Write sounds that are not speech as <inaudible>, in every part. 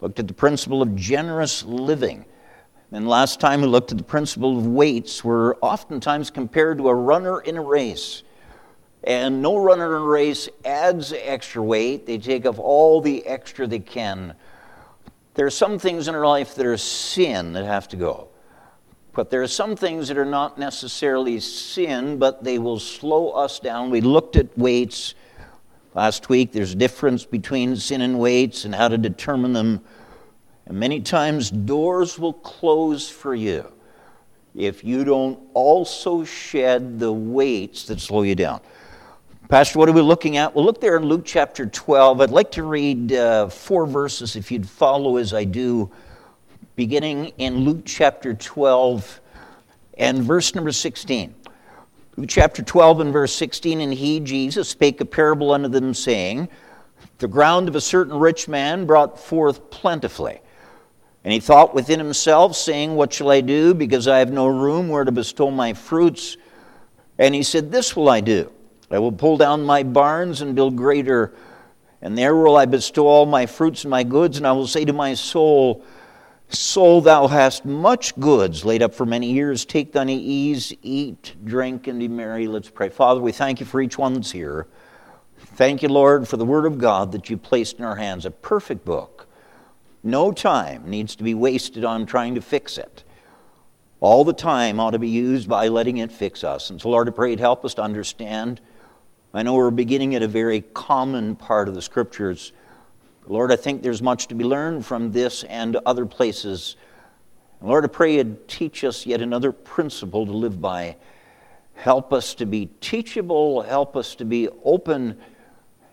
looked at the principle of generous living. And last time we looked at the principle of weights, we were oftentimes compared to a runner in a race. And no runner in a race adds extra weight. They take off all the extra they can. There are some things in our life that are sin that have to go. But there are some things that are not necessarily sin, but they will slow us down. We looked at weights last week. There's a difference between sin and weights and how to determine them. And many times, doors will close for you if you don't also shed the weights that slow you down. Pastor, what are we looking at? Well, look there in Luke chapter 12. I'd like to read uh, four verses if you'd follow as I do, beginning in Luke chapter 12 and verse number 16. Chapter 12 and verse 16 And he, Jesus, spake a parable unto them, saying, The ground of a certain rich man brought forth plentifully. And he thought within himself, saying, What shall I do? Because I have no room where to bestow my fruits. And he said, This will I do. I will pull down my barns and build greater, and there will I bestow all my fruits and my goods, and I will say to my soul, Soul, thou hast much goods laid up for many years. Take thine ease, eat, drink, and be merry. Let's pray. Father, we thank you for each one that's here. Thank you, Lord, for the Word of God that you placed in our hands, a perfect book. No time needs to be wasted on trying to fix it. All the time ought to be used by letting it fix us. And so, Lord, I pray you'd help us to understand I know we're beginning at a very common part of the scriptures. Lord, I think there's much to be learned from this and other places. Lord, I pray you'd teach us yet another principle to live by. Help us to be teachable, help us to be open.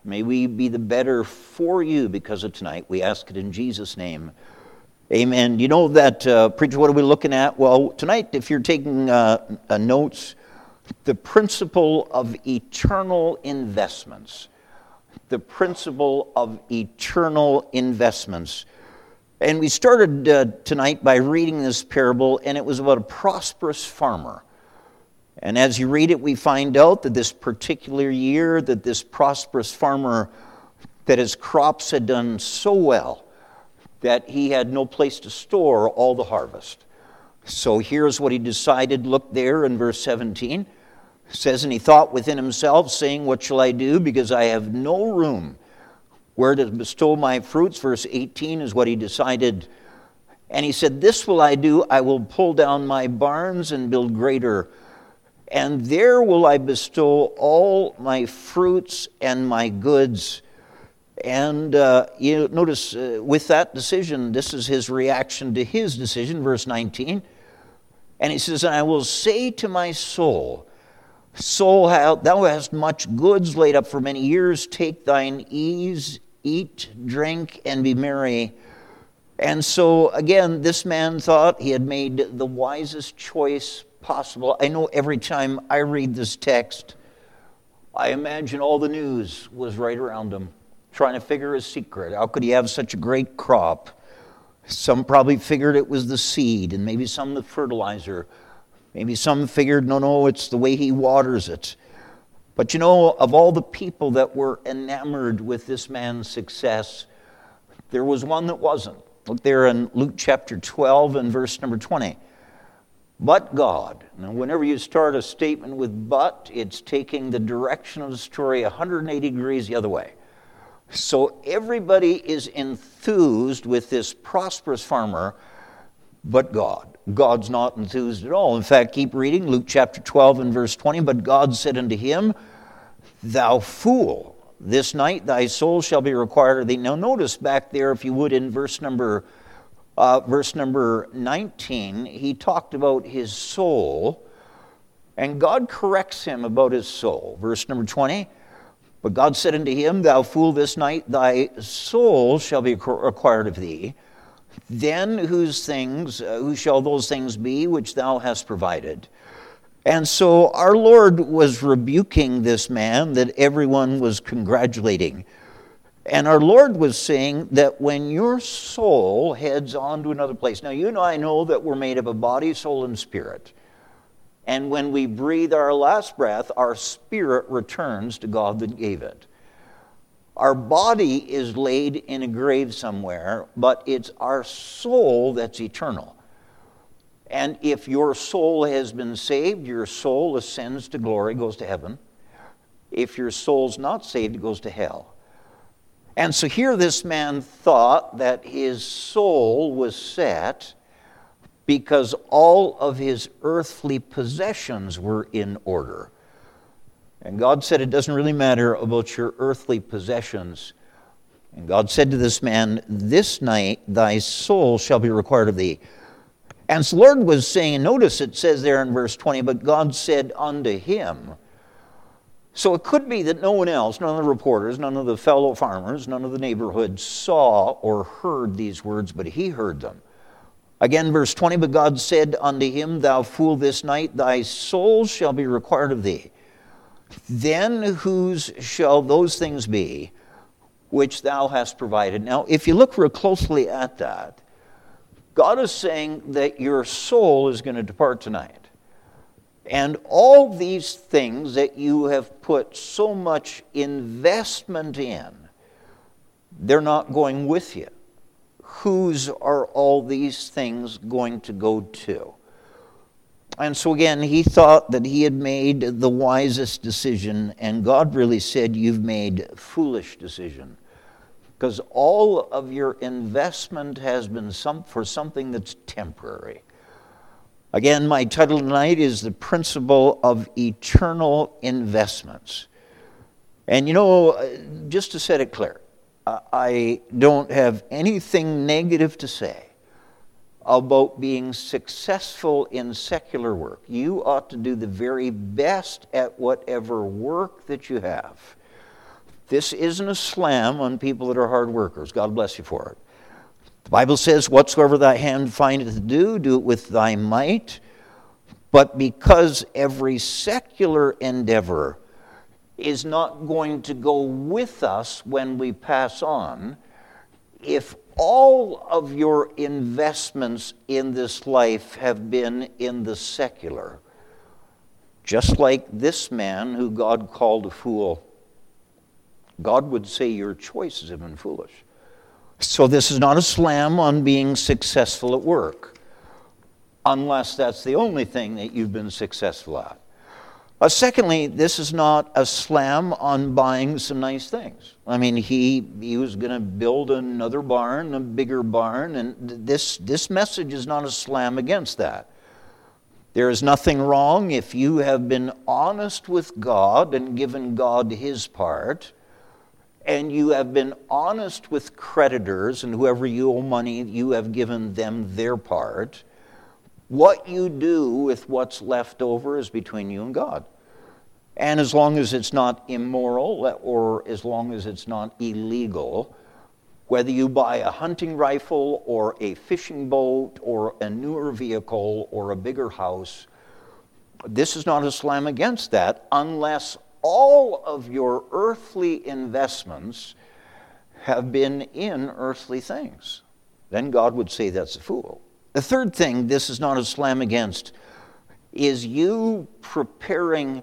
May we be the better for you because of tonight. We ask it in Jesus' name. Amen. You know that, uh, preacher, what are we looking at? Well, tonight, if you're taking uh, uh, notes, the principle of eternal investments. The principle of eternal investments. And we started uh, tonight by reading this parable, and it was about a prosperous farmer. And as you read it, we find out that this particular year, that this prosperous farmer, that his crops had done so well that he had no place to store all the harvest. So here's what he decided. Look there in verse 17 says, And he thought within himself, saying, What shall I do? Because I have no room where to bestow my fruits. Verse 18 is what he decided. And he said, This will I do. I will pull down my barns and build greater. And there will I bestow all my fruits and my goods. And uh, you notice uh, with that decision, this is his reaction to his decision, verse 19. And he says, I will say to my soul, Soul, thou hast much goods laid up for many years. Take thine ease, eat, drink, and be merry. And so, again, this man thought he had made the wisest choice possible. I know every time I read this text, I imagine all the news was right around him, trying to figure his secret. How could he have such a great crop? Some probably figured it was the seed, and maybe some the fertilizer. Maybe some figured, no, no, it's the way he waters it. But you know, of all the people that were enamored with this man's success, there was one that wasn't. Look there in Luke chapter 12 and verse number 20. But God. Now, whenever you start a statement with but, it's taking the direction of the story 180 degrees the other way. So everybody is enthused with this prosperous farmer, but God. God's not enthused at all. In fact, keep reading Luke chapter 12 and verse 20. But God said unto him, Thou fool, this night thy soul shall be required of thee. Now, notice back there, if you would, in verse number, uh, verse number 19, he talked about his soul, and God corrects him about his soul. Verse number 20, But God said unto him, Thou fool, this night thy soul shall be required of thee. Then whose things, uh, who shall those things be which thou hast provided? And so our Lord was rebuking this man that everyone was congratulating. And our Lord was saying that when your soul heads on to another place, now you know I know that we're made of a body, soul, and spirit. And when we breathe our last breath, our spirit returns to God that gave it. Our body is laid in a grave somewhere, but it's our soul that's eternal. And if your soul has been saved, your soul ascends to glory, goes to heaven. If your soul's not saved, it goes to hell. And so here this man thought that his soul was set because all of his earthly possessions were in order. And God said, It doesn't really matter about your earthly possessions. And God said to this man, This night thy soul shall be required of thee. And the Lord was saying, notice it says there in verse 20, but God said unto him. So it could be that no one else, none of the reporters, none of the fellow farmers, none of the neighborhood saw or heard these words, but he heard them. Again, verse 20, but God said unto him, Thou fool, this night thy soul shall be required of thee. Then whose shall those things be which thou hast provided? Now, if you look real closely at that, God is saying that your soul is going to depart tonight. And all these things that you have put so much investment in, they're not going with you. Whose are all these things going to go to? And so again, he thought that he had made the wisest decision, and God really said, You've made foolish decision. Because all of your investment has been some, for something that's temporary. Again, my title tonight is The Principle of Eternal Investments. And you know, uh, just to set it clear, I don't have anything negative to say about being successful in secular work. You ought to do the very best at whatever work that you have. This isn't a slam on people that are hard workers. God bless you for it. The Bible says, Whatsoever thy hand findeth to do, do it with thy might. But because every secular endeavor is not going to go with us when we pass on, if all of your investments in this life have been in the secular, just like this man who God called a fool. God would say your choices have been foolish. So, this is not a slam on being successful at work, unless that's the only thing that you've been successful at. Uh, secondly, this is not a slam on buying some nice things. I mean, he, he was going to build another barn, a bigger barn, and this, this message is not a slam against that. There is nothing wrong if you have been honest with God and given God his part, and you have been honest with creditors and whoever you owe money, you have given them their part what you do with what's left over is between you and God. And as long as it's not immoral or as long as it's not illegal, whether you buy a hunting rifle or a fishing boat or a newer vehicle or a bigger house, this is not a slam against that unless all of your earthly investments have been in earthly things. Then God would say that's a fool. The third thing, this is not a slam against, is you preparing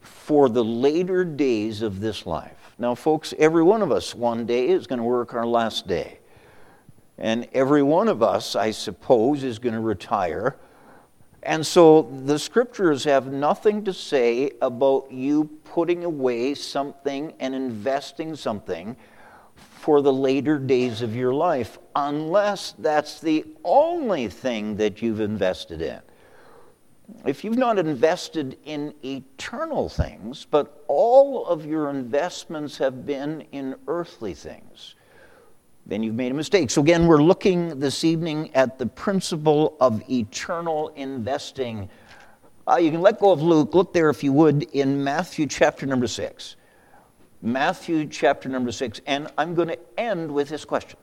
for the later days of this life. Now, folks, every one of us one day is going to work our last day. And every one of us, I suppose, is going to retire. And so the scriptures have nothing to say about you putting away something and investing something for the later days of your life, unless that's the only thing that you've invested in. If you've not invested in eternal things, but all of your investments have been in earthly things, then you've made a mistake. So, again, we're looking this evening at the principle of eternal investing. Uh, you can let go of Luke. Look there, if you would, in Matthew chapter number six. Matthew chapter number six, and I'm going to end with this question.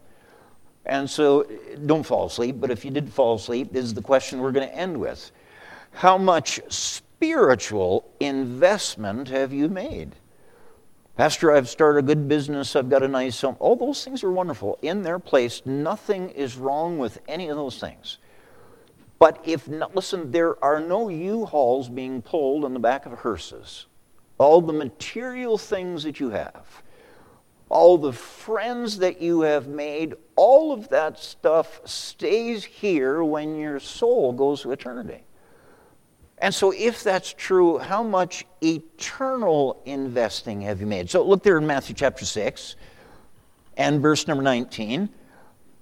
And so don't fall asleep, but if you did fall asleep, this is the question we're going to end with. How much spiritual investment have you made? Pastor, I've started a good business, I've got a nice home. All those things are wonderful. In their place, nothing is wrong with any of those things. But if, not, listen, there are no U-Hauls being pulled on the back of hearses all the material things that you have, all the friends that you have made, all of that stuff stays here when your soul goes to eternity. And so, if that's true, how much eternal investing have you made? So, look there in Matthew chapter 6 and verse number 19.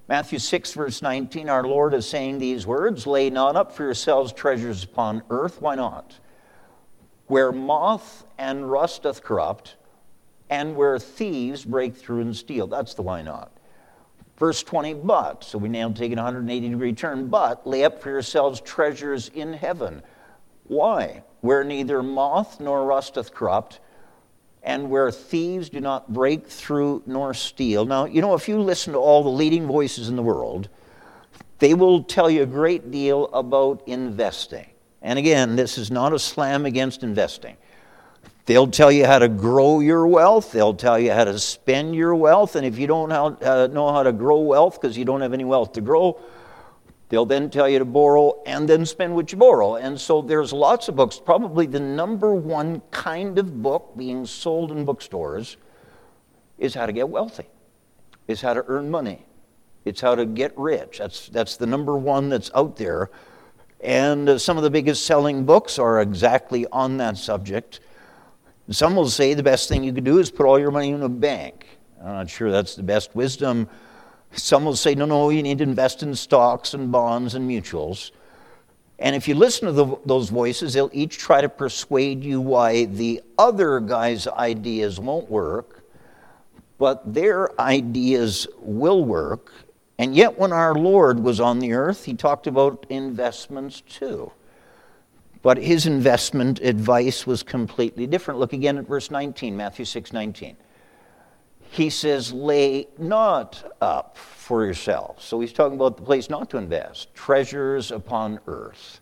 Matthew 6, verse 19, our Lord is saying these words Lay not up for yourselves treasures upon earth. Why not? Where moth and rust doth corrupt, and where thieves break through and steal. That's the why not. Verse 20, but, so we now take an 180 degree turn, but lay up for yourselves treasures in heaven. Why? Where neither moth nor rust doth corrupt, and where thieves do not break through nor steal. Now, you know, if you listen to all the leading voices in the world, they will tell you a great deal about investing. And again, this is not a slam against investing. They'll tell you how to grow your wealth. They'll tell you how to spend your wealth. And if you don't uh, know how to grow wealth because you don't have any wealth to grow, they'll then tell you to borrow and then spend what you borrow. And so there's lots of books. Probably the number one kind of book being sold in bookstores is how to get wealthy, is how to earn money, it's how to get rich. That's, that's the number one that's out there. And uh, some of the biggest selling books are exactly on that subject. Some will say the best thing you could do is put all your money in a bank. I'm not sure that's the best wisdom. Some will say, no, no, you need to invest in stocks and bonds and mutuals. And if you listen to the, those voices, they'll each try to persuade you why the other guy's ideas won't work, but their ideas will work. And yet, when our Lord was on the earth, he talked about investments too. But his investment advice was completely different. Look again at verse 19, Matthew 6 19. He says, Lay not up for yourselves. So he's talking about the place not to invest, treasures upon earth.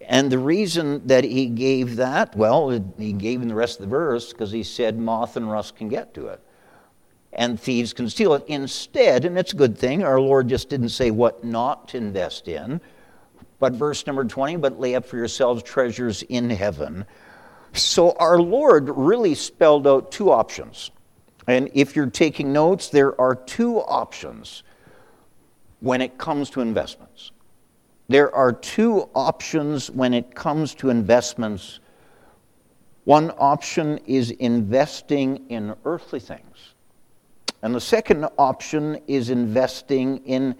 And the reason that he gave that, well, he gave in the rest of the verse because he said moth and rust can get to it and thieves can steal it. Instead, and it's a good thing, our Lord just didn't say what not to invest in. But verse number 20, but lay up for yourselves treasures in heaven. So our Lord really spelled out two options. And if you're taking notes, there are two options when it comes to investments. There are two options when it comes to investments. One option is investing in earthly things, and the second option is investing in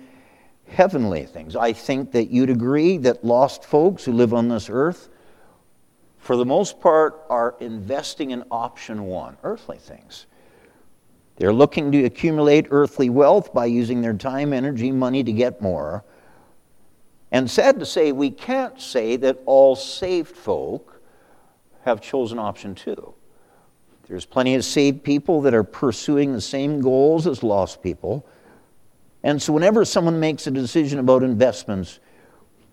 heavenly things. I think that you'd agree that lost folks who live on this earth, for the most part, are investing in option one, earthly things. They're looking to accumulate earthly wealth by using their time, energy, money to get more. And sad to say, we can't say that all saved folk have chosen option two. There's plenty of saved people that are pursuing the same goals as lost people. And so, whenever someone makes a decision about investments,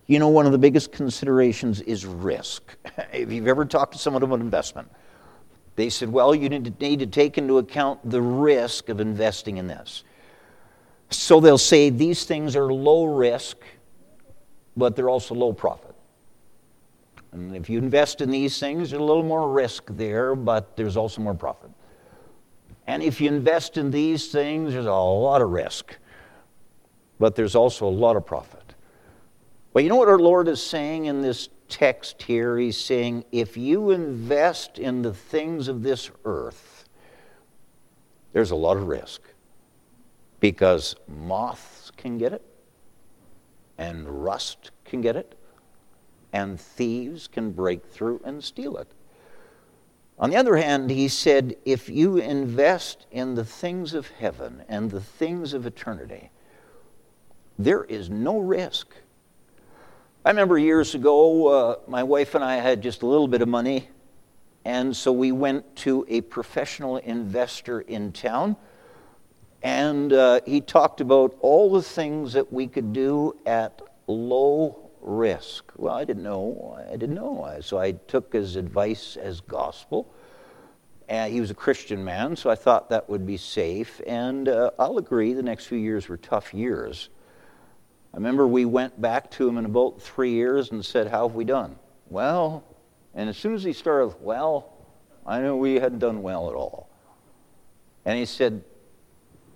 you know, one of the biggest considerations is risk. <laughs> if you've ever talked to someone about investment, they said, well, you need to, need to take into account the risk of investing in this. So they'll say these things are low risk, but they're also low profit. And if you invest in these things, there's a little more risk there, but there's also more profit. And if you invest in these things, there's a lot of risk but there's also a lot of profit. Well, you know what our Lord is saying in this text here? He's saying, if you invest in the things of this earth, there's a lot of risk because moths can get it, and rust can get it, and thieves can break through and steal it. On the other hand, he said, if you invest in the things of heaven and the things of eternity, there is no risk. I remember years ago, uh, my wife and I had just a little bit of money, and so we went to a professional investor in town, and uh, he talked about all the things that we could do at low risk. Well, I didn't know. I didn't know. So I took his advice as gospel. And he was a Christian man, so I thought that would be safe. And uh, I'll agree, the next few years were tough years. I remember we went back to him in about three years and said, How have we done? Well, and as soon as he started, Well, I knew we hadn't done well at all. And he said,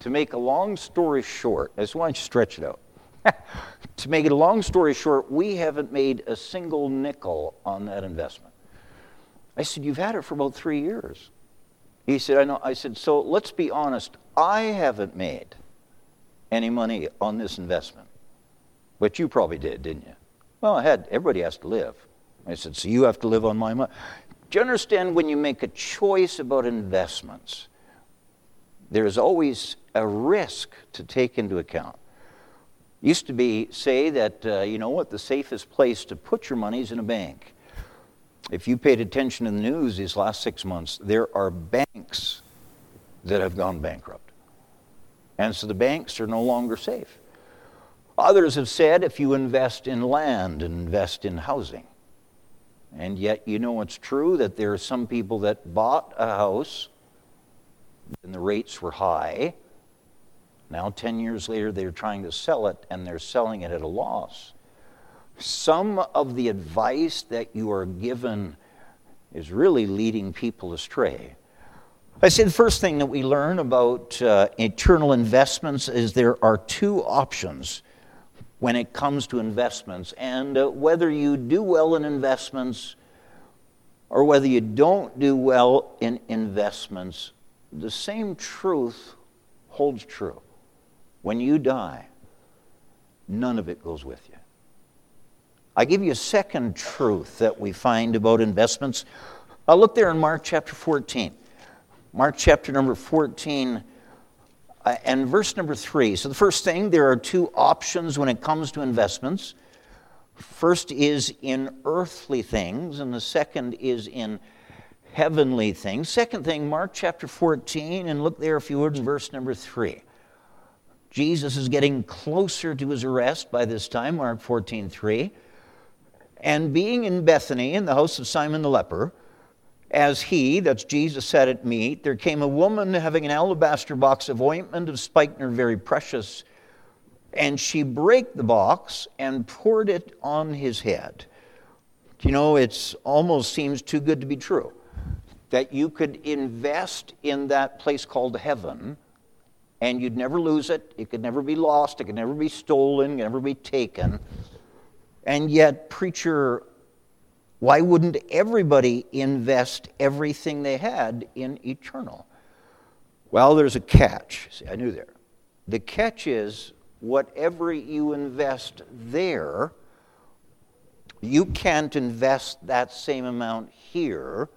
to make a long story short, I just want to stretch it out. <laughs> to make it a long story short, we haven't made a single nickel on that investment. I said, You've had it for about three years. He said, I know. I said, So let's be honest. I haven't made any money on this investment. But you probably did, didn't you? Well, I had. Everybody has to live. I said, So you have to live on my money. Do you understand when you make a choice about investments, there's always a risk to take into account? Used to be say that, uh, you know what, the safest place to put your money is in a bank. If you paid attention to the news these last six months, there are banks that have gone bankrupt. And so the banks are no longer safe. Others have said if you invest in land and invest in housing, and yet, you know, it's true that there are some people that bought a house and the rates were high. Now, 10 years later, they're trying to sell it and they're selling it at a loss. Some of the advice that you are given is really leading people astray. I say the first thing that we learn about uh, eternal investments is there are two options when it comes to investments. And uh, whether you do well in investments or whether you don't do well in investments, the same truth holds true. When you die, none of it goes with you. I give you a second truth that we find about investments. I'll look there in Mark chapter 14. Mark chapter number 14 uh, and verse number three. So, the first thing, there are two options when it comes to investments. First is in earthly things, and the second is in heavenly things. Second thing, Mark chapter 14, and look there if you would verse number three. Jesus is getting closer to his arrest by this time, Mark 14, 3. And being in Bethany in the house of Simon the leper, as he, that's Jesus, sat at meat, there came a woman having an alabaster box of ointment of spikenard, very precious, and she brake the box and poured it on his head. You know, it almost seems too good to be true that you could invest in that place called heaven and you'd never lose it. It could never be lost. It could never be stolen. It could never be taken. And yet, preacher why wouldn't everybody invest everything they had in eternal? Well, there's a catch. See, I knew there. The catch is whatever you invest there, you can't invest that same amount here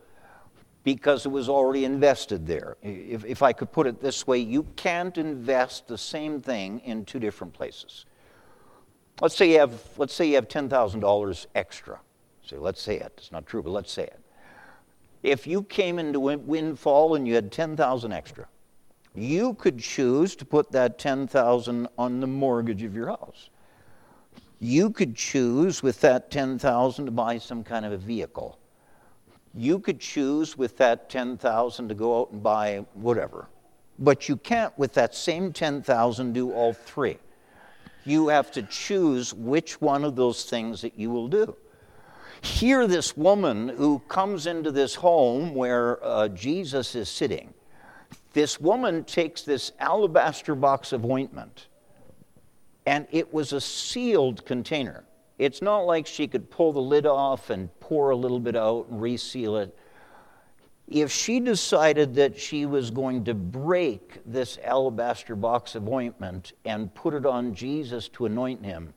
because it was already invested there. If, if I could put it this way, you can't invest the same thing in two different places. Let's say you have, let's say you have $10,000 extra Say, let's say it. It's not true, but let's say it. If you came into windfall and you had 10,000 extra, you could choose to put that 10,000 on the mortgage of your house. You could choose with that 10,000 to buy some kind of a vehicle. You could choose with that 10,000 to go out and buy whatever. But you can't with that same 10,000 do all three. You have to choose which one of those things that you will do. Here, this woman who comes into this home where uh, Jesus is sitting, this woman takes this alabaster box of ointment, and it was a sealed container. It's not like she could pull the lid off and pour a little bit out and reseal it. If she decided that she was going to break this alabaster box of ointment and put it on Jesus to anoint him,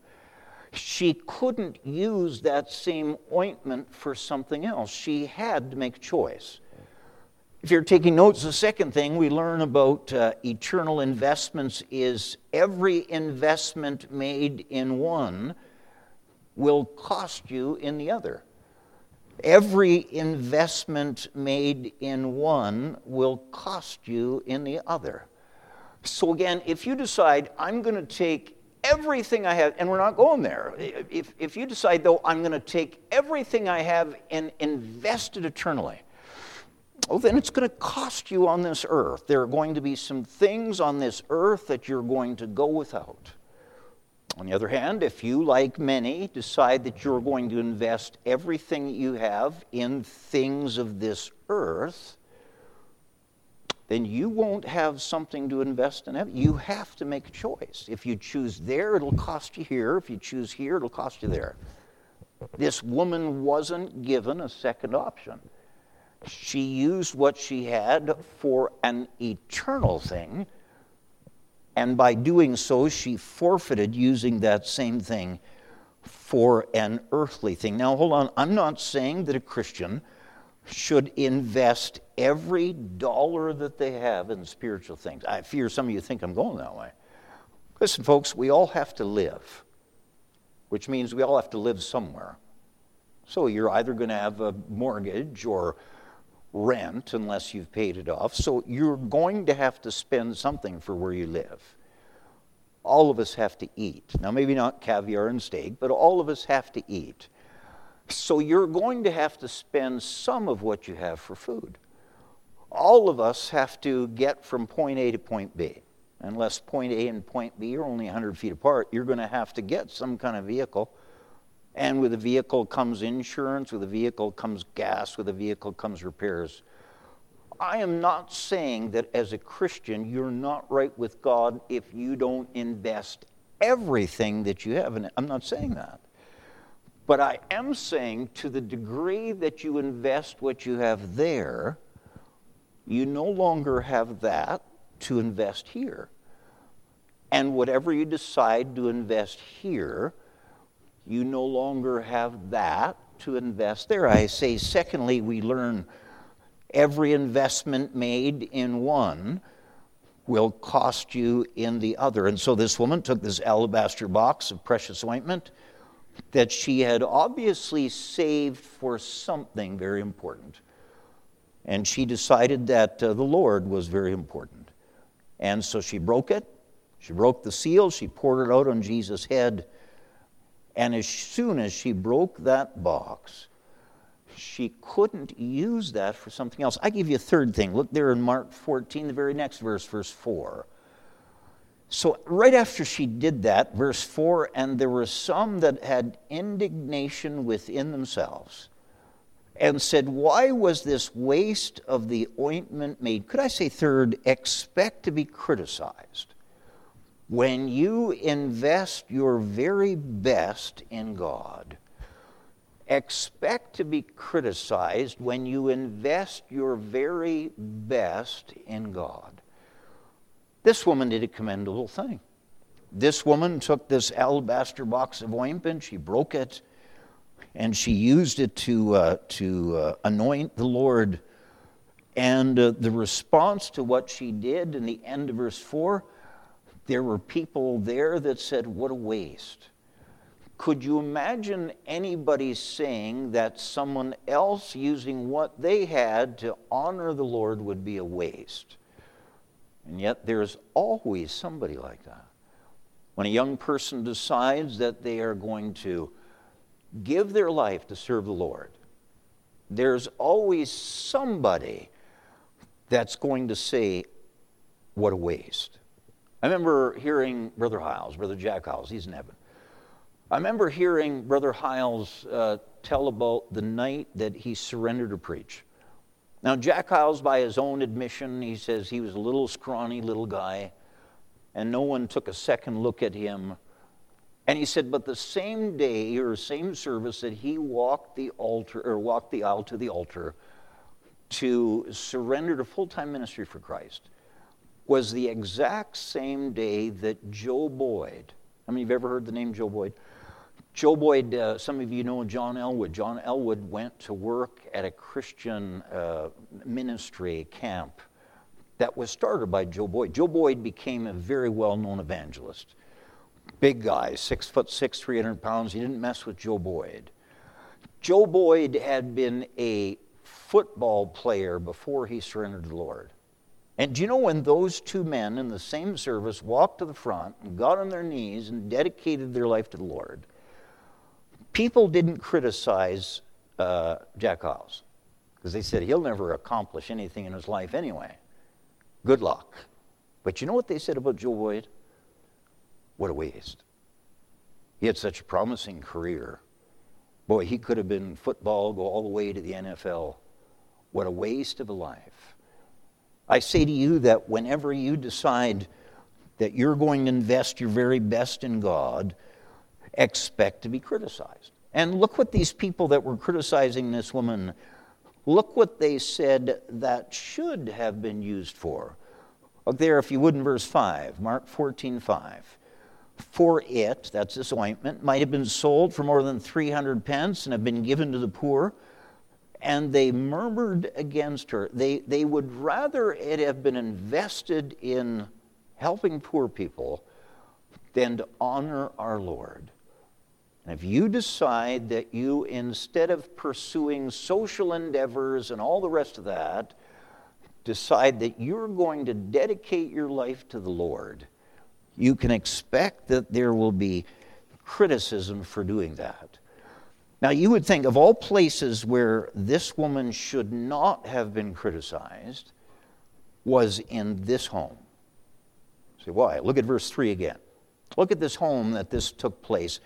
she couldn't use that same ointment for something else. She had to make a choice. If you're taking notes, the second thing we learn about uh, eternal investments is every investment made in one will cost you in the other. Every investment made in one will cost you in the other. So, again, if you decide, I'm going to take everything I have, and we're not going there. If, if you decide, though, I'm going to take everything I have and invest it eternally, well, then it's going to cost you on this earth. There are going to be some things on this earth that you're going to go without. On the other hand, if you, like many, decide that you're going to invest everything you have in things of this earth, then you won't have something to invest in. You have to make a choice. If you choose there, it'll cost you here. If you choose here, it'll cost you there. This woman wasn't given a second option. She used what she had for an eternal thing, and by doing so, she forfeited using that same thing for an earthly thing. Now, hold on. I'm not saying that a Christian should invest every dollar that they have in spiritual things. I fear some of you think I'm going that way. Listen, folks, we all have to live, which means we all have to live somewhere. So you're either going to have a mortgage or rent unless you've paid it off. So you're going to have to spend something for where you live. All of us have to eat. Now, maybe not caviar and steak, but all of us have to eat. So you're going to have to spend some of what you have for food. All of us have to get from point A to point B. Unless point A and point B are only 100 feet apart, you're going to have to get some kind of vehicle. And with a vehicle comes insurance, with a vehicle comes gas, with a vehicle comes repairs. I am not saying that as a Christian you're not right with God if you don't invest everything that you have. And I'm not saying that. But I am saying to the degree that you invest what you have there, you no longer have that to invest here. And whatever you decide to invest here, you no longer have that to invest there. I say, secondly, we learn every investment made in one will cost you in the other. And so this woman took this alabaster box of precious ointment that she had obviously saved for something very important. And she decided that uh, the Lord was very important. And so she broke it. She broke the seal. She poured it out on Jesus' head. And as soon as she broke that box, she couldn't use that for something else. I give you a third thing. Look there in Mark 14, the very next verse, verse 4. So, right after she did that, verse 4 and there were some that had indignation within themselves and said, Why was this waste of the ointment made? Could I say, third, expect to be criticized when you invest your very best in God? Expect to be criticized when you invest your very best in God. This woman did a commendable thing. This woman took this alabaster box of ointment, she broke it, and she used it to, uh, to uh, anoint the Lord. And uh, the response to what she did in the end of verse 4, there were people there that said, What a waste. Could you imagine anybody saying that someone else using what they had to honor the Lord would be a waste? And yet, there's always somebody like that. When a young person decides that they are going to give their life to serve the Lord, there's always somebody that's going to say, What a waste. I remember hearing Brother Hyles, Brother Jack Hyles, he's in heaven. I remember hearing Brother Hyles uh, tell about the night that he surrendered to preach. Now, Jack Hyles, by his own admission, he says he was a little scrawny little guy, and no one took a second look at him. And he said, but the same day or same service that he walked the altar or walked the aisle to the altar to surrender to full-time ministry for Christ was the exact same day that Joe Boyd. How many of you have ever heard the name Joe Boyd? Joe Boyd, uh, some of you know John Elwood. John Elwood went to work at a Christian uh, ministry camp that was started by Joe Boyd. Joe Boyd became a very well known evangelist. Big guy, six foot six, 300 pounds. You didn't mess with Joe Boyd. Joe Boyd had been a football player before he surrendered to the Lord. And do you know when those two men in the same service walked to the front and got on their knees and dedicated their life to the Lord? people didn't criticize uh, Jack Hyles because they said he'll never accomplish anything in his life anyway. Good luck. But you know what they said about Joe Boyd? What a waste. He had such a promising career. Boy, he could have been football, go all the way to the NFL. What a waste of a life. I say to you that whenever you decide that you're going to invest your very best in God, expect to be criticized. And look what these people that were criticizing this woman, look what they said that should have been used for. Look there, if you would, in verse 5, Mark 14 5. For it, that's this ointment, might have been sold for more than 300 pence and have been given to the poor and they murmured against her. They, they would rather it have been invested in helping poor people than to honor our Lord. And if you decide that you, instead of pursuing social endeavors and all the rest of that, decide that you're going to dedicate your life to the Lord, you can expect that there will be criticism for doing that. Now, you would think of all places where this woman should not have been criticized was in this home. Say, why? Look at verse 3 again. Look at this home that this took place.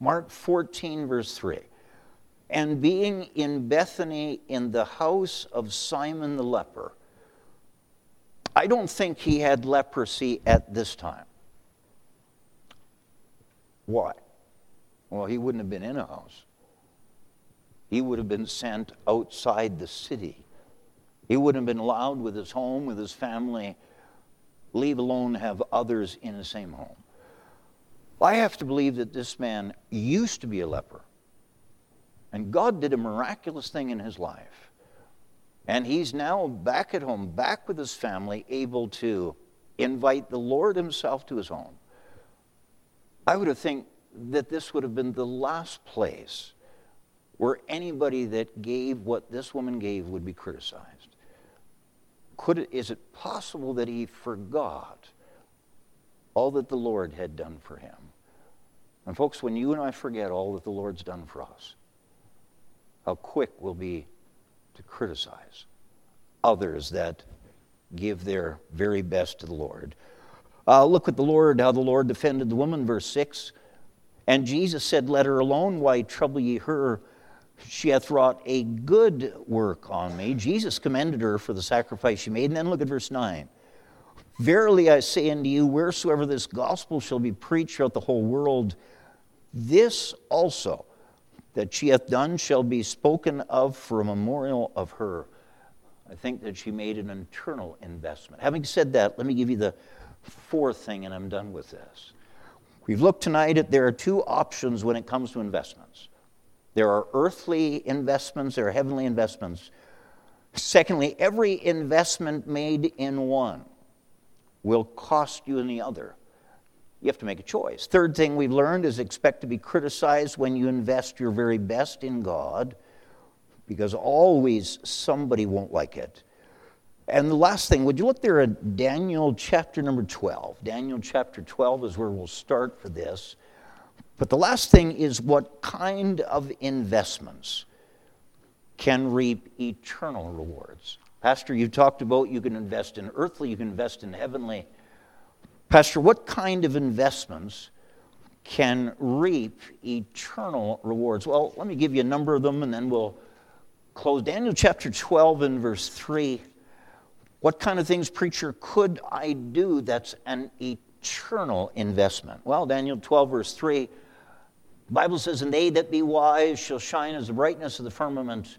Mark 14, verse 3. And being in Bethany in the house of Simon the leper, I don't think he had leprosy at this time. Why? Well, he wouldn't have been in a house he would have been sent outside the city. He wouldn't have been allowed with his home, with his family, leave alone have others in the same home. I have to believe that this man used to be a leper. And God did a miraculous thing in his life. And he's now back at home, back with his family, able to invite the Lord himself to his home. I would have think that this would have been the last place where anybody that gave what this woman gave would be criticized. Could it, is it possible that he forgot all that the Lord had done for him? And, folks, when you and I forget all that the Lord's done for us, how quick we'll be to criticize others that give their very best to the Lord. Uh, look at the Lord, how the Lord defended the woman, verse 6. And Jesus said, Let her alone, why trouble ye her? She hath wrought a good work on me. Jesus commended her for the sacrifice she made. And then look at verse 9. Verily I say unto you, wheresoever this gospel shall be preached throughout the whole world, this also that she hath done shall be spoken of for a memorial of her. I think that she made an eternal investment. Having said that, let me give you the fourth thing, and I'm done with this. We've looked tonight at there are two options when it comes to investments. There are earthly investments, there are heavenly investments. Secondly, every investment made in one will cost you in the other. You have to make a choice. Third thing we've learned is expect to be criticized when you invest your very best in God, because always somebody won't like it. And the last thing, would you look there at Daniel chapter number 12? Daniel chapter 12 is where we'll start for this. But the last thing is what kind of investments can reap eternal rewards? Pastor, you talked about you can invest in earthly, you can invest in heavenly. Pastor, what kind of investments can reap eternal rewards? Well, let me give you a number of them and then we'll close. Daniel chapter 12 and verse 3. What kind of things, preacher, could I do that's an eternal investment? Well, Daniel 12, verse 3 Bible says, And they that be wise shall shine as the brightness of the firmament,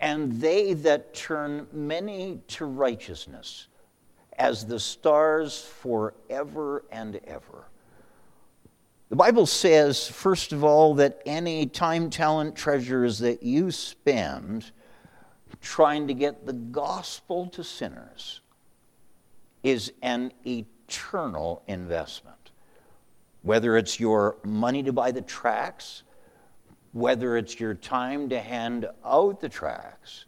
and they that turn many to righteousness as the stars forever and ever. The Bible says, first of all, that any time, talent, treasures that you spend trying to get the gospel to sinners is an eternal investment whether it's your money to buy the tracts, whether it's your time to hand out the tracts,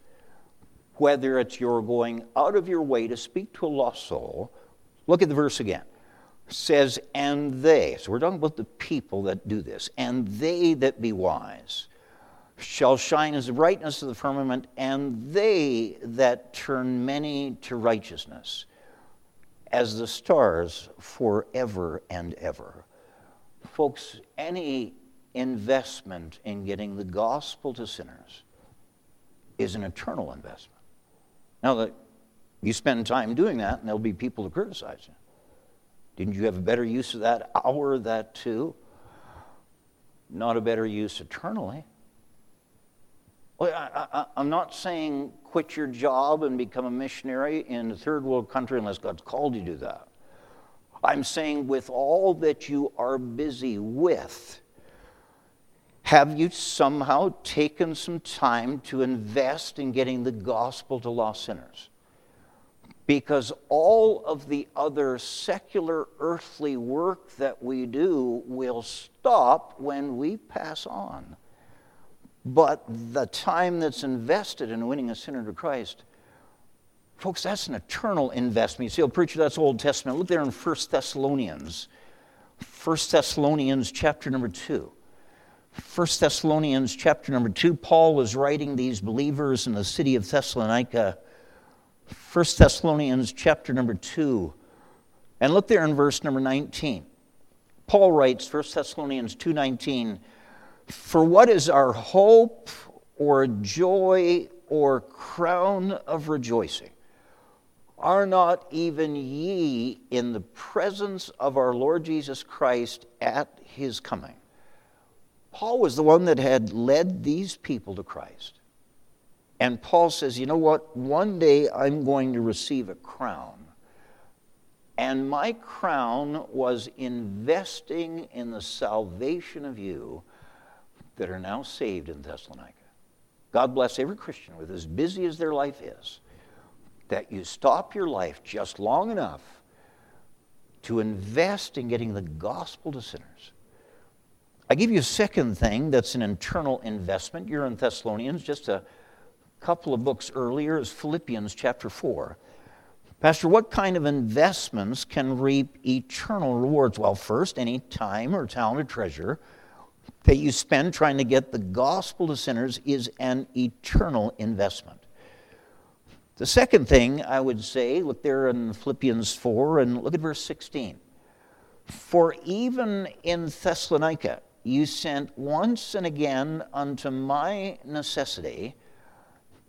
whether it's your going out of your way to speak to a lost soul. Look at the verse again. It says, and they, so we're talking about the people that do this, and they that be wise shall shine as the brightness of the firmament, and they that turn many to righteousness as the stars forever and ever. Folks, any investment in getting the gospel to sinners is an eternal investment. Now, the You spend time doing that, and there'll be people to criticize you. Didn't you have a better use of that hour, that too? Not a better use eternally. Well, I, am not saying quit your job and become a missionary in a third world country unless God's called you to do that. I'm saying with all that you are busy with, have you somehow taken some time to invest in getting the gospel to lost sinners? Because all of the other secular earthly work that we do will stop when we pass on. But the time that's invested in winning a sinner to Christ, folks, that's an eternal investment. You see, oh, preacher, that's Old Testament. Look there in 1 Thessalonians. 1 Thessalonians chapter number 2. 1 Thessalonians chapter number 2, Paul was writing these believers in the city of Thessalonica. 1 Thessalonians chapter number 2. And look there in verse number 19. Paul writes, 1 Thessalonians 2:19, "For what is our hope or joy or crown of rejoicing? Are not even ye in the presence of our Lord Jesus Christ at his coming?" Paul was the one that had led these people to Christ. And Paul says, you know what? One day I'm going to receive a crown. And my crown was investing in the salvation of you that are now saved in Thessalonica. God bless every Christian with as busy as their life is, that you stop your life just long enough to invest in getting the gospel to sinners. I give you a second thing that's an internal investment. You're in Thessalonians, just a couple of books earlier is Philippians chapter 4. Pastor, what kind of investments can reap eternal rewards? Well, first, any time or talent or treasure that you spend trying to get the gospel to sinners is an eternal investment. The second thing I would say, look there in Philippians 4 and look at verse 16. For even in Thessalonica, you sent once and again unto my necessity,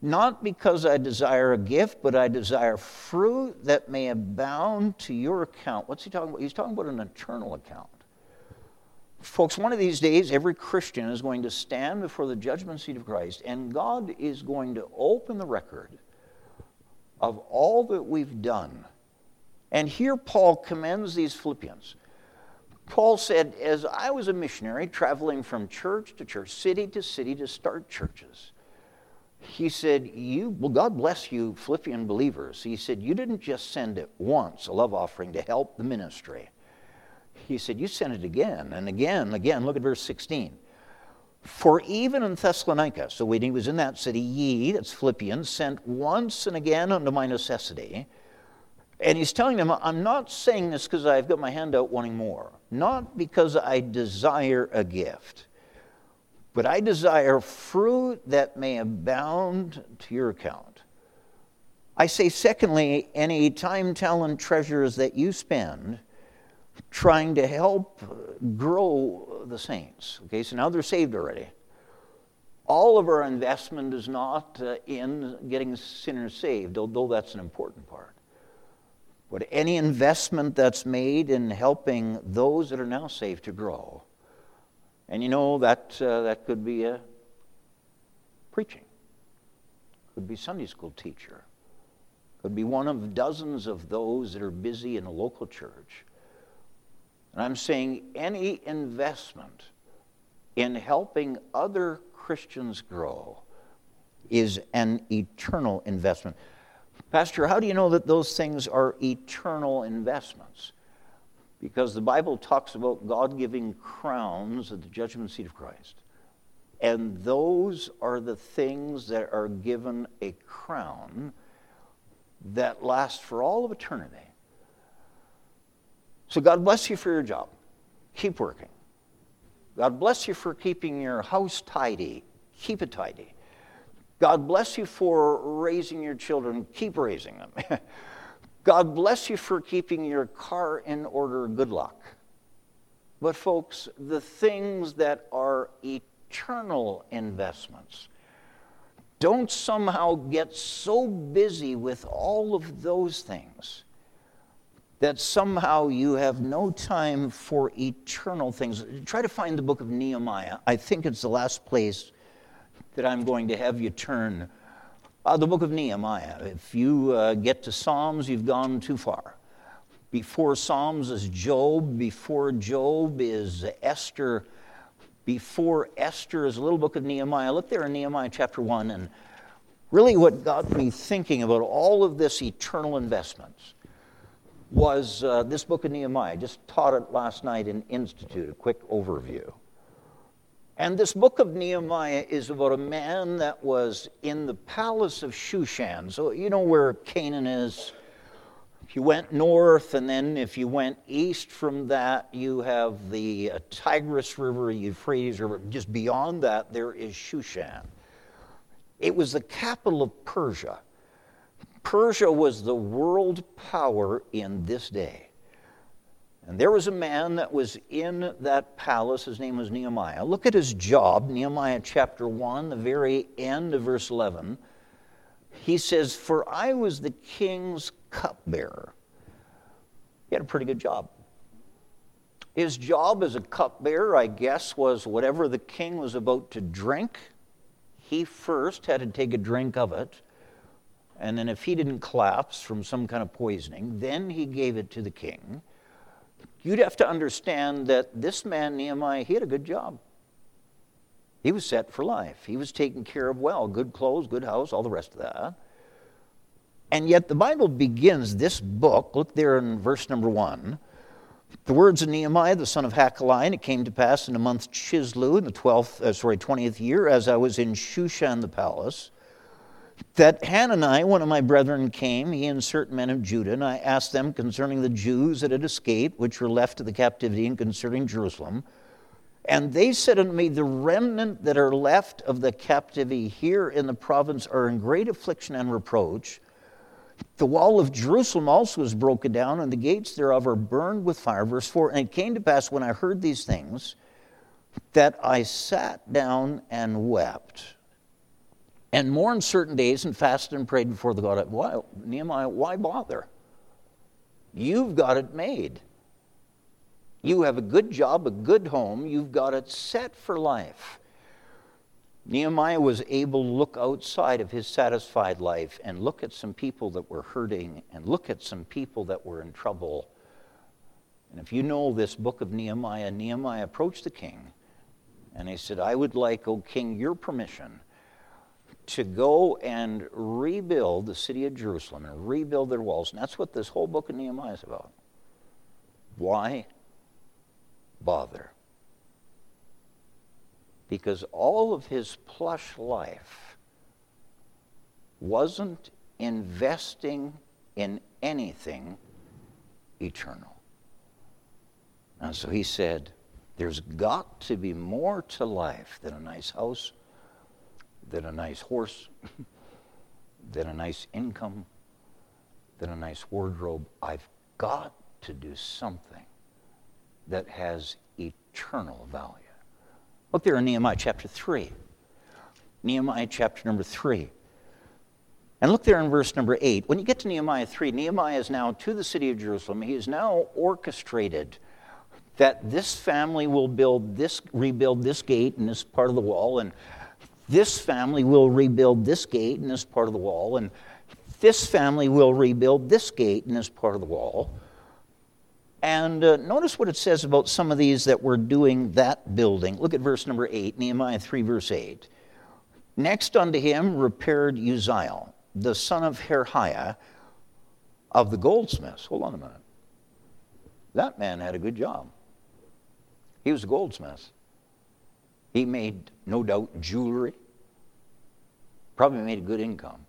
not because I desire a gift, but I desire fruit that may abound to your account. What's he talking about? He's talking about an eternal account. Folks, one of these days, every Christian is going to stand before the judgment seat of Christ, and God is going to open the record of all that we've done. And here Paul commends these Philippians. Paul said, as I was a missionary traveling from church to church, city to city to start churches, he said, You, well, God bless you, Philippian believers. He said, You didn't just send it once, a love offering, to help the ministry. He said, You sent it again and again and again. Look at verse 16. For even in Thessalonica, so when he was in that city, ye, that's Philippians, sent once and again unto my necessity and he's telling them, I'm not saying this because I've got my hand out wanting more, not because I desire a gift, but I desire fruit that may abound to your account. I say, secondly, any time, talent, treasures that you spend trying to help grow the saints. Okay, so now they're saved already. All of our investment is not uh, in getting sinners saved, although that's an important part. But any investment that's made in helping those that are now saved to grow, and you know that uh, that could be a preaching, could be Sunday school teacher, could be one of dozens of those that are busy in a local church. And I'm saying any investment in helping other Christians grow is an eternal investment. Pastor, how do you know that those things are eternal investments? Because the Bible talks about God giving crowns at the judgment seat of Christ. And those are the things that are given a crown that lasts for all of eternity. So God bless you for your job. Keep working. God bless you for keeping your house tidy. Keep it tidy. God bless you for raising your children. Keep raising them. <laughs> God bless you for keeping your car in order. Good luck. But, folks, the things that are eternal investments, Don't somehow get so busy with all of those things that somehow you have no time for eternal things. Try to find the book of Nehemiah. I think it's the last place that I'm going to have you turn. Uh, the book of Nehemiah. If you uh, get to Psalms, you've gone too far. Before Psalms is Job, before Job is Esther, before Esther is a little book of Nehemiah. Look there in Nehemiah chapter 1, and really what got me thinking about all of this eternal investments was uh, this book of Nehemiah. I just taught it last night in Institute, a quick overview. And this book of Nehemiah is about a man that was in the palace of Shushan. So, you know where Canaan is. If you went north, and then if you went east from that, you have the uh, Tigris River, Euphrates River. Just beyond that, there is Shushan. It was the capital of Persia. Persia was the world power in this day. And there was a man that was in that palace. His name was Nehemiah. Look at his job, Nehemiah chapter 1, the very end of verse 11. He says, For I was the king's cupbearer. He had a pretty good job. His job as a cupbearer, I guess, was whatever the king was about to drink, he first had to take a drink of it and then, if he didn't collapse from some kind of poisoning, then he gave it to the king. You'd have to understand that this man, Nehemiah, he had a good job. He was set for life. He was taken care of well, good clothes, good house, all the rest of that. And yet, the Bible begins this book, look there in verse number one. The words of Nehemiah, the son of Hachaliah, and it came to pass in the month Chisleu, in the 12th, uh, sorry, 20th year, as I was in Shushan the palace, that Hanani, one of my brethren, came, he and certain men of Judah, and I asked them concerning the Jews that had escaped, which were left to the captivity, and concerning Jerusalem. And they said unto me, The remnant that are left of the captivity here in the province are in great affliction and reproach. The wall of Jerusalem also is broken down, and the gates thereof are burned with fire. Verse 4 And it came to pass when I heard these things that I sat down and wept and mourned certain days and fasted and prayed before the God. Why, Nehemiah, why bother? You've got it made. You have a good job, a good home. You've got it set for life. Nehemiah was able to look outside of his satisfied life and look at some people that were hurting and look at some people that were in trouble. And if you know this book of Nehemiah, Nehemiah approached the king and he said, I would like, O king, your permission to go and rebuild the city of Jerusalem and rebuild their walls. And that's what this whole book of Nehemiah is about. Why bother? Because all of his plush life wasn't investing in anything eternal. And so he said, There's got to be more to life than a nice house than a nice horse, <laughs> than a nice income, than a nice wardrobe. I've got to do something that has eternal value. Look there in Nehemiah chapter 3. Nehemiah chapter number 3. And look there in verse number 8. When you get to Nehemiah 3, Nehemiah is now to the city of Jerusalem. He is now orchestrated that this family will build this, rebuild this gate and this part of the wall, and this family will rebuild this gate in this part of the wall, and this family will rebuild this gate in this part of the wall. And uh, notice what it says about some of these that were doing that building. Look at verse number 8, Nehemiah 3, verse 8. Next unto him repaired Uzziel, the son of Harhaiah, of the goldsmiths. Hold on a minute. That man had a good job. He was a goldsmith. He made, no doubt, jewelry, probably made a good income.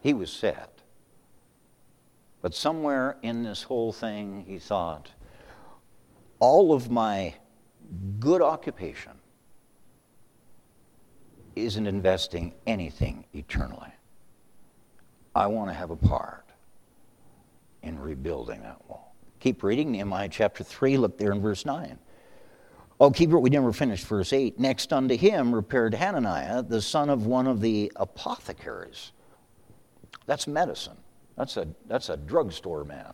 He was set. But somewhere in this whole thing, he thought, all of my good occupation isn't investing anything eternally. I want to have a part in rebuilding that wall. Keep reading Nehemiah chapter 3, look there in verse 9. Oh, keep it, we never finished verse 8. Next unto him repaired Hananiah, the son of one of the apothecaries. That's medicine. That's a, that's a drugstore man.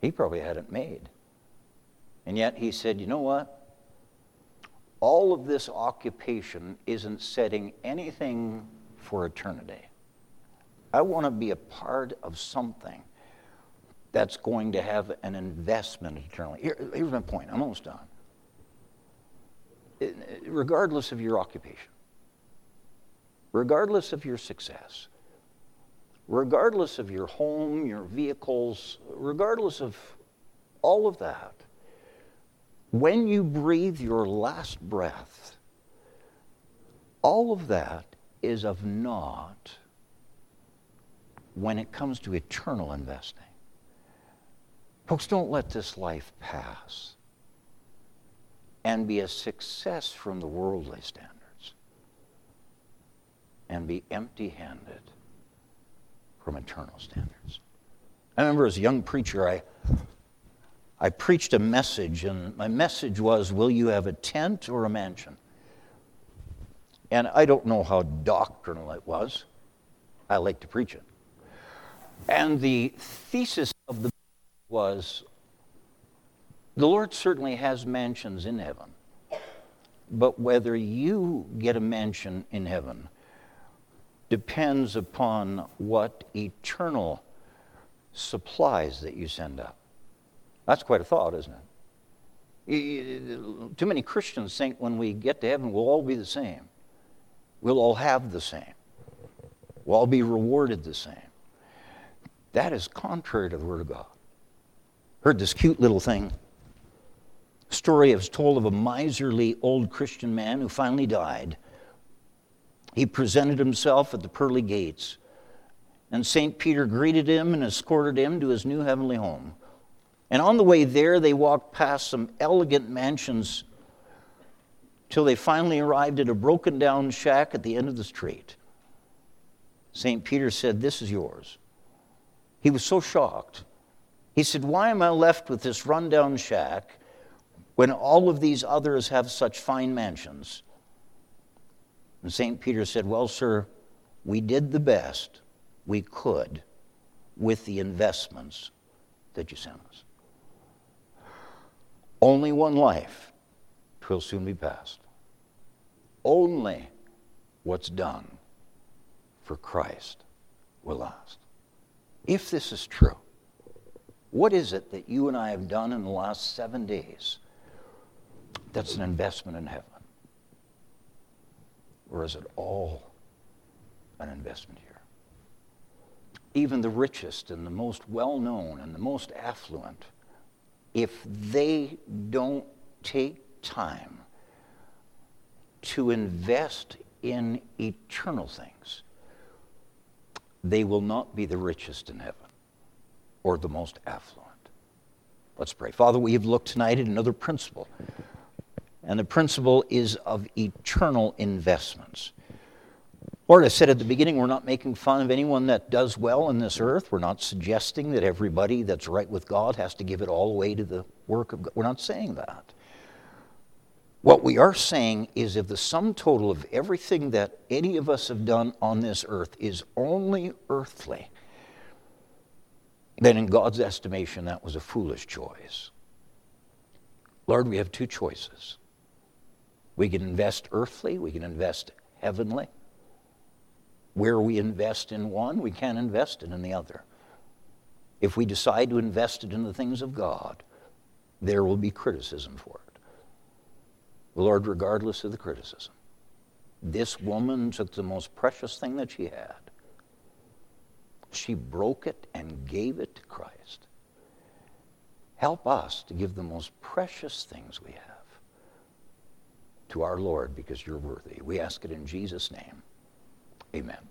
He probably had it made. And yet he said, you know what? All of this occupation isn't setting anything for eternity. I want to be a part of something that's going to have an investment eternally. Here, here's my point. I'm almost done. Regardless of your occupation, regardless of your success, regardless of your home, your vehicles, regardless of all of that, when you breathe your last breath, all of that is of naught when it comes to eternal investing. Folks, don't let this life pass and be a success from the worldly standards and be empty handed from eternal standards. I remember as a young preacher, I, I preached a message, and my message was Will you have a tent or a mansion? And I don't know how doctrinal it was. I like to preach it. And the thesis of the was the Lord certainly has mansions in heaven, but whether you get a mansion in heaven depends upon what eternal supplies that you send up. That's quite a thought, isn't it? Too many Christians think when we get to heaven, we'll all be the same. We'll all have the same. We'll all be rewarded the same. That is contrary to the Word of God. Heard this cute little thing. Story is told of a miserly old Christian man who finally died. He presented himself at the pearly gates, and St. Peter greeted him and escorted him to his new heavenly home. And on the way there, they walked past some elegant mansions till they finally arrived at a broken down shack at the end of the street. St. Peter said, This is yours. He was so shocked. He said, Why am I left with this rundown shack when all of these others have such fine mansions? And St. Peter said, Well, sir, we did the best we could with the investments that you sent us. Only one life, twill soon be past. Only what's done for Christ will last. If this is true, what is it that you and I have done in the last seven days that's an investment in heaven? Or is it all an investment here? Even the richest and the most well known and the most affluent, if they don't take time to invest in eternal things, they will not be the richest in heaven or the most affluent. Let's pray. Father, we have looked tonight at another principle, and the principle is of eternal investments. Lord, I said at the beginning, we're not making fun of anyone that does well in this earth. We're not suggesting that everybody that's right with God has to give it all away to the work of God. We're not saying that. What we are saying is if the sum total of everything that any of us have done on this earth is only earthly, then in God's estimation, that was a foolish choice. Lord, we have two choices. We can invest earthly, we can invest heavenly. Where we invest in one, we can't invest it in the other. If we decide to invest it in the things of God, there will be criticism for it. Lord, regardless of the criticism, this woman took the most precious thing that she had. She broke it and gave it to Christ. Help us to give the most precious things we have to our Lord because you're worthy. We ask it in Jesus' name. Amen.